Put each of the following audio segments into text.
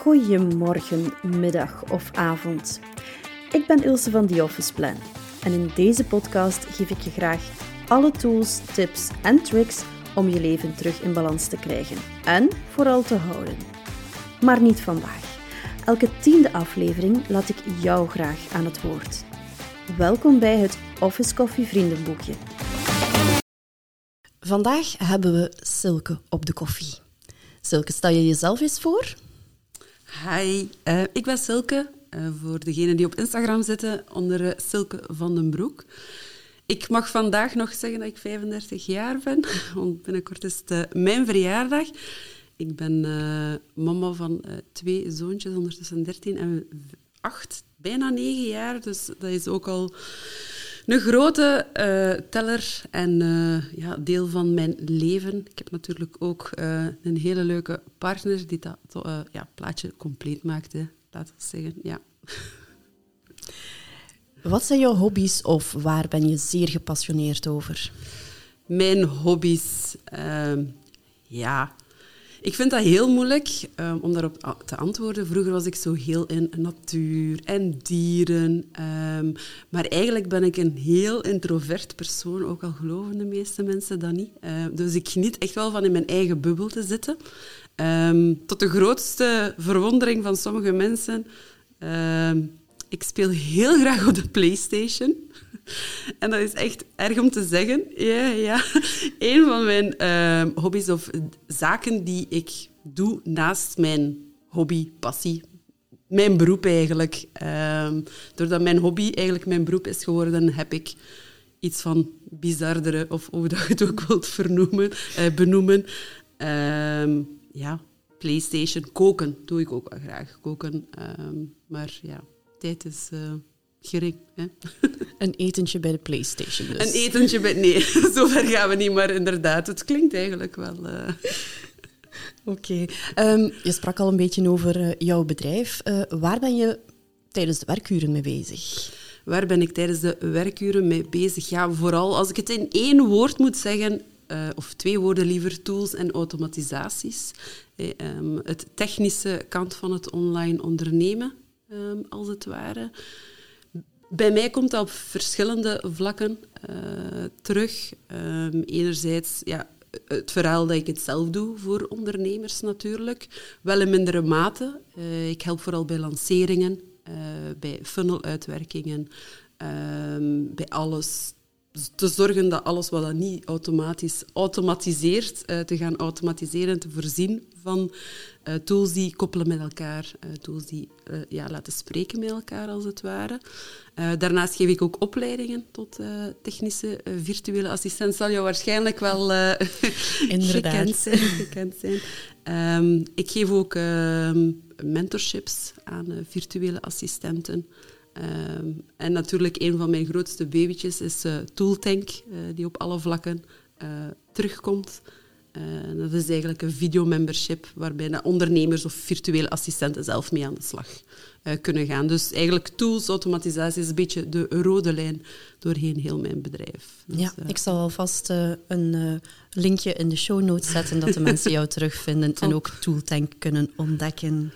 Goedemorgen, middag of avond. Ik ben Ilse van The Office Plan en in deze podcast geef ik je graag alle tools, tips en tricks om je leven terug in balans te krijgen en vooral te houden. Maar niet vandaag. Elke tiende aflevering laat ik jou graag aan het woord. Welkom bij het Office Coffee Vriendenboekje. Vandaag hebben we Silke op de koffie. Silke, stel je jezelf eens voor? Hi, uh, ik ben Silke. Uh, voor degenen die op Instagram zitten, onder uh, Silke van den Broek. Ik mag vandaag nog zeggen dat ik 35 jaar ben, want binnenkort is het mijn verjaardag. Ik ben mama van twee zoontjes, ondertussen 13 en 8, bijna 9 jaar. Dus dat is ook al een grote uh, teller en uh, ja, deel van mijn leven. Ik heb natuurlijk ook uh, een hele leuke partner die dat ja, plaatje compleet maakt, laten we zeggen. Ja. Wat zijn jouw hobby's of waar ben je zeer gepassioneerd over? Mijn hobby's, ehm, ja, ik vind dat heel moeilijk um, om daarop te antwoorden. Vroeger was ik zo heel in natuur en dieren. Um, maar eigenlijk ben ik een heel introvert persoon, ook al geloven de meeste mensen dat niet. Uh, dus ik geniet echt wel van in mijn eigen bubbel te zitten. Tot de grootste verwondering van sommige mensen. ik speel heel graag op de PlayStation. En dat is echt erg om te zeggen. Ja, ja. Een van mijn uh, hobby's of zaken die ik doe naast mijn hobby, passie, mijn beroep eigenlijk. Uh, doordat mijn hobby eigenlijk mijn beroep is geworden, heb ik iets van bizardere, of hoe dat je het ook wilt vernoemen, uh, benoemen. Ehm, ja, PlayStation, koken doe ik ook wel graag. Koken, ehm, maar ja, tijd is eh, gering. Hè? Een etentje bij de PlayStation. Dus. Een etentje bij. Nee, zover gaan we niet, maar inderdaad, het klinkt eigenlijk wel. Uh... Oké. Ehm, je sprak al een beetje over uh, jouw bedrijf. Uh, waar ben je tijdens de werkuren mee bezig? Waar ben ik tijdens de werkuren mee bezig? Ja, vooral als ik het in één woord moet zeggen, uh, of twee woorden liever, tools en automatisaties. Eh, um, het technische kant van het online ondernemen, um, als het ware. Bij mij komt dat op verschillende vlakken uh, terug. Um, enerzijds ja, het verhaal dat ik het zelf doe voor ondernemers natuurlijk. Wel in mindere mate. Uh, ik help vooral bij lanceringen, uh, bij funneluitwerkingen, um, bij alles te zorgen dat alles wat dat niet automatisch automatiseert, uh, te gaan automatiseren, te voorzien van uh, tools die koppelen met elkaar, uh, tools die ja, laten spreken met elkaar, als het ware. daarnaast geef ik ook opleidingen tot technische virtuele assistent. Zal jou waarschijnlijk wel gekend zijn. Gekend zijn. Um, ik geef ook ehm, mentorships aan virtuele assistenten. Um, en natuurlijk een van mijn grootste babytjes is uh, Tooltank, uh, die op alle vlakken uh, terugkomt. dat is eigenlijk een videomembership waarbij ondernemers of virtuele assistenten zelf mee aan de slag kunnen gaan. Dus eigenlijk tools, automatisatie is een beetje de rode lijn doorheen heel mijn bedrijf. Dus, ja, ik zal alvast een linkje in de show notes zetten dat de mensen jou terugvinden en ook Tooltank kunnen ontdekken.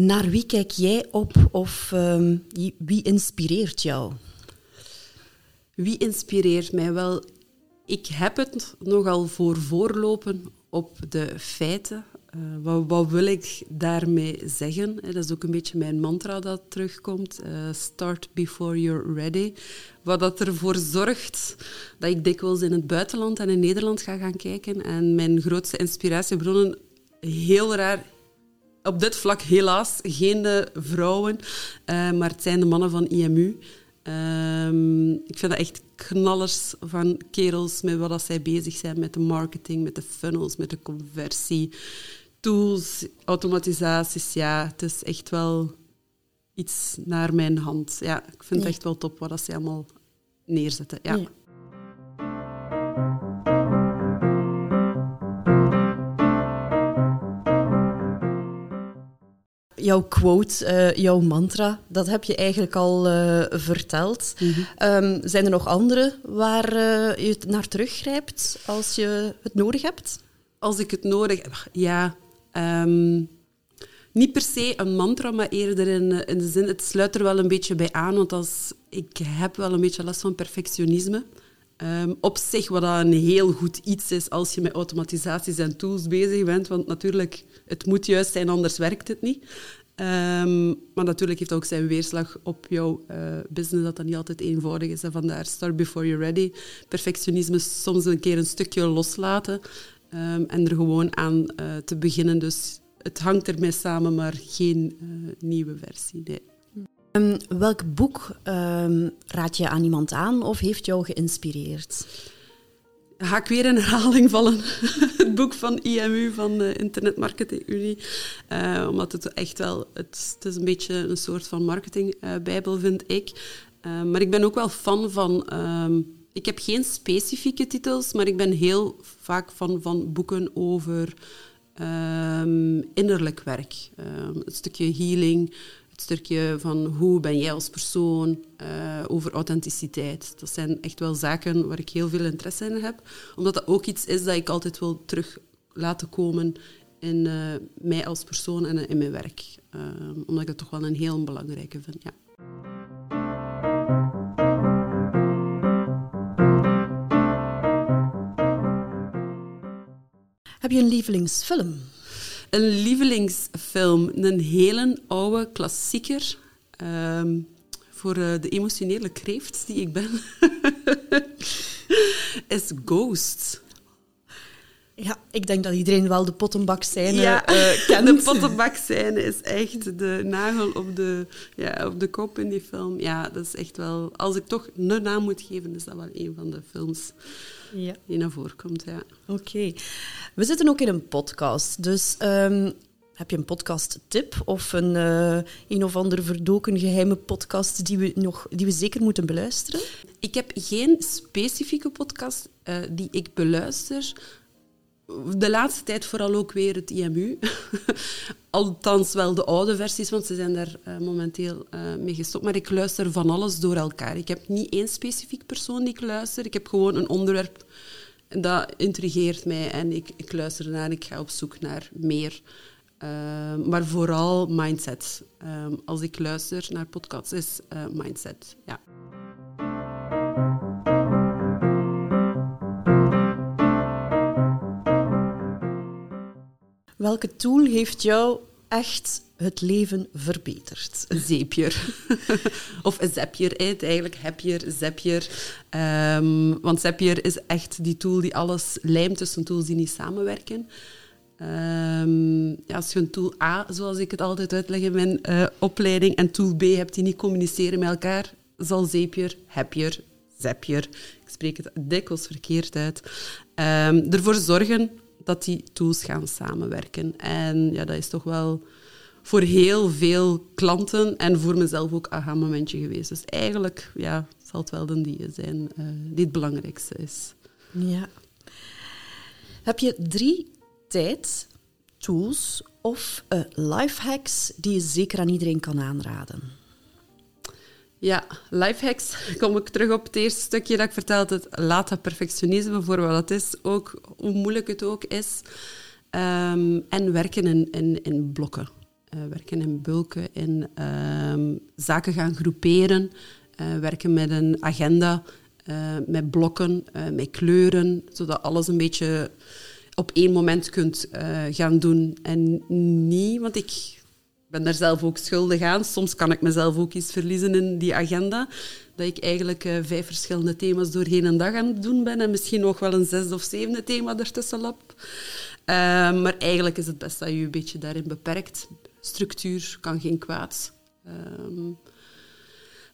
Naar wie kijk jij op of um, wie inspireert jou? Wie inspireert mij? Wel, ik heb het nogal voor voorlopen op de feiten. Uh, wat, wat, wil ik daarmee zeggen? Dat is ook een beetje mijn mantra dat terugkomt. Uh, start before you're ready. Wat dat ervoor zorgt dat ik dikwijls in het buitenland en in Nederland ga gaan kijken. En mijn grootste inspiratiebronnen, heel raar, op dit vlak helaas geen vrouwen, uh, maar het zijn de mannen van IMU. Um, ik vind dat echt knallers van kerels met wat zij bezig zijn met de marketing, met de funnels, met de conversie, tools, automatisaties. Ja, het is echt wel iets naar mijn hand. Ja, ik vind het echt wel top wat zij allemaal neerzetten. Ja. ja. Jouw quote, uh, jouw mantra, dat heb je eigenlijk al uh, verteld. Mm -hmm. um, zijn er nog andere waar uh, je naar teruggrijpt als je het nodig hebt? Als ik het nodig heb, ja. Um, niet per se een mantra, maar eerder in, in de zin, het sluit er wel een beetje bij aan, want als, ik heb wel een beetje last van perfectionisme. Um, op zich, wat een heel goed iets is als je met automatisaties en tools bezig bent, want natuurlijk, het moet juist zijn, anders werkt het niet. Um, maar natuurlijk heeft het ook zijn weerslag op jouw uh, business, dat dat niet altijd eenvoudig is. En vandaar start before you're ready. Perfectionisme soms een keer een stukje loslaten um, en er gewoon aan uh, te beginnen. Dus het hangt ermee samen, maar geen uh, nieuwe versie. Nee. Um, welk boek um, raad je aan iemand aan of heeft jou geïnspireerd? Ga ik weer in herhaling vallen. het boek van IMU, van de Internet Marketing Unie. Uh, omdat het echt wel... Het, het, is een beetje een soort van marketingbijbel, uh, vind ik. Maar ik ben ook wel fan van... Um, ik heb geen specifieke titels, maar ik ben heel vaak fan van boeken over innerlijk werk. een stukje healing, stukje van hoe ben jij als persoon, uh, over authenticiteit. Dat zijn echt wel zaken waar ik heel veel interesse in heb, omdat dat ook iets is dat ik altijd wil terug laten komen in uh, mij als persoon en in mijn werk. Uh, omdat ik dat toch wel een heel belangrijke vind. Ja. Heb je een lievelingsfilm? Een lievelingsfilm, een hele oude klassieker. Um, voor uh, de emotionele kreeft die ik ben, is Ghost. Ja, ik denk dat iedereen wel de pottenbakscène ja, uh, kent. De pottenbakscène is echt de nagel op de, ja, op de kop in die film. Ja, dat is echt wel... Als ik toch een naam moet geven, is dat wel een van de films ja. die naar voren komt. Ja. Oké. Okay. We zitten ook in een podcast, dus... Um, heb je een podcast-tip of een, uh, een of andere verdoken geheime podcast die we, nog, die we zeker moeten beluisteren? Ik heb geen specifieke podcast uh, die ik beluister, de laatste tijd vooral ook weer het IMU. Althans wel de oude versies, want ze zijn daar uh, momenteel uh, mee gestopt. Maar ik luister van alles door elkaar. Ik heb niet één specifiek persoon die ik luister. Ik heb gewoon een onderwerp dat intrigeert mij en ik, ik luister naar. Ik ga op zoek naar meer. Uh, maar vooral mindset. als ik luister naar podcasts, is mindset. Ja. Welke tool heeft jou echt het leven verbeterd? Zapier. of Zapier, eigenlijk Happier, Zapier. Um, want Zapier is echt die tool die alles lijmt tussen tools die niet samenwerken. Um, ja, als je een tool A, zoals ik het altijd uitleg in mijn uh, opleiding, en tool B hebt die niet communiceren met elkaar, zal Zapier, Happier, Zapier, ik spreek het dikwijls verkeerd uit, um, ervoor zorgen dat die tools gaan samenwerken. En ja, dat is toch wel voor heel veel klanten en voor mezelf ook een aha-momentje geweest. Dus eigenlijk ja, zal het wel de die zijn uh, die het belangrijkste is. Ja. Heb je drie tijd, tools of uh, lifehacks die je zeker aan iedereen kan aanraden? Ja, lifehacks. Kom ik terug op het eerste stukje dat ik vertelde. Het laat dat perfectionisme voor wat het is. Ook hoe moeilijk het ook is. Um, en werken in, in, in blokken. Uh, werken in bulken. In um, zaken gaan groeperen. Uh, werken met een agenda. Uh, met blokken. met kleuren. Zodat alles een beetje op één moment kunt gaan doen. En niet, want ik ben daar zelf ook schuldig aan. Soms kan ik mezelf ook iets verliezen in die agenda. Dat ik eigenlijk uh, vijf verschillende thema's doorheen een dag aan het doen ben. En misschien nog wel een zesde of zevende thema ertussen lap. Uh, maar eigenlijk is het best dat je je een beetje daarin beperkt. Structuur kan geen kwaad. Um,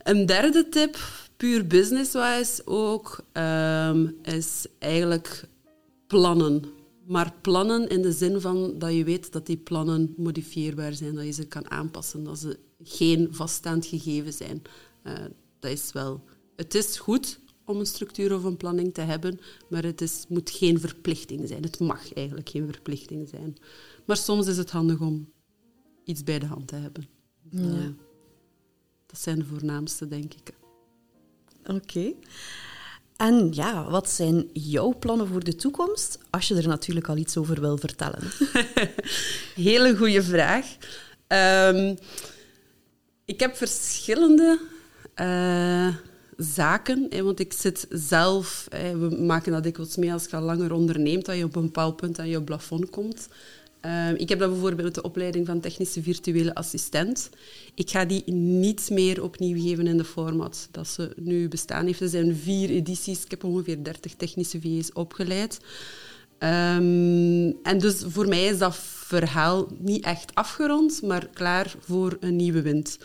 een derde tip, puur business-wise ook, um, is eigenlijk plannen. Maar plannen in de zin van dat je weet dat die plannen modifieerbaar zijn, dat je ze kan aanpassen, dat ze geen vaststaand gegeven zijn. Uh, dat is wel... Het is goed om een structuur of een planning te hebben, maar het is, moet geen verplichting zijn. Het mag eigenlijk geen verplichting zijn. Maar soms is het handig om iets bij de hand te hebben. Ja. dat zijn de voornaamste, denk ik. Oké. En ja, wat zijn jouw plannen voor de toekomst, als je er natuurlijk al iets over wil vertellen? Hele goede vraag. Ehm, ik heb verschillende uh, zaken, want ik zit zelf, we maken dat dikwijls mee als je al langer onderneemt, dat je op een bepaald punt aan je plafond komt. Ehm, ik heb dat bijvoorbeeld de opleiding van technische virtuele assistent. Ik ga die niet meer opnieuw geven in de format dat ze nu bestaan heeft. Er zijn vier edities. Ik heb ongeveer 30 technische VA's opgeleid. Ehm, en dus voor mij is dat verhaal niet echt afgerond, maar klaar voor een nieuwe wind.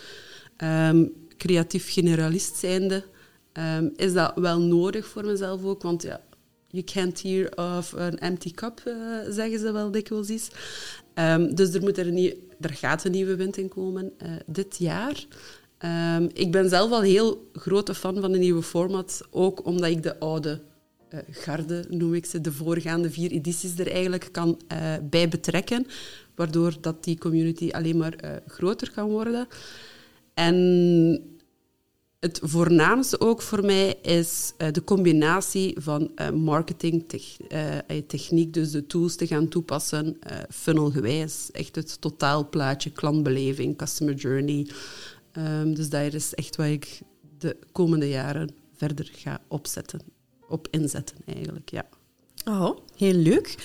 Um, creatief generalist zijnde is dat wel nodig voor mezelf ook, want ja, you can't hear of an empty cup, uh, zeggen ze wel dikwijls eens. Um, dus er, moet er, een er gaat een nieuwe wind in komen uh, dit jaar. Um, ik ben zelf al heel grote fan van de nieuwe format, ook omdat ik de oude uh, garde, noem ik ze, de voorgaande vier edities er eigenlijk kan bij betrekken, waardoor dat die community alleen maar groter kan worden. En het voornaamste ook voor mij is uh, de combinatie van uh, marketing, uh, techniek, dus de tools te gaan toepassen, funnelgewijs. Echt het totaalplaatje, klantbeleving, customer journey. Um, dus dat is echt wat ik de komende jaren verder ga opzetten, op inzetten eigenlijk, ja. Oh, heel leuk.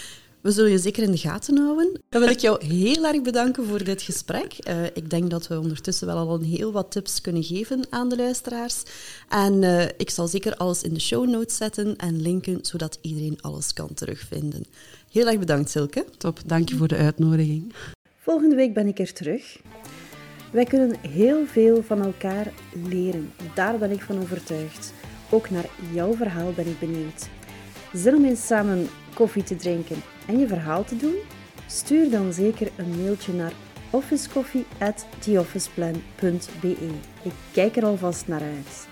We zullen je zeker in de gaten houden. Dan wil ik jou heel erg bedanken voor dit gesprek. Uh, ik denk dat we ondertussen wel al een heel wat tips kunnen geven aan de luisteraars. En uh, ik zal zeker alles in de show notes zetten en linken, zodat iedereen alles kan terugvinden. Heel erg bedankt, Silke. Top, dank je voor de uitnodiging. Volgende week ben ik er terug. Wij kunnen heel veel van elkaar leren. Daar ben ik van overtuigd. Ook naar jouw verhaal ben ik benieuwd. Zin om eens samen koffie te drinken en je verhaal te doen? Stuur dan zeker een mailtje naar officecoffee@theofficeplan.be. Ik kijk er alvast naar uit.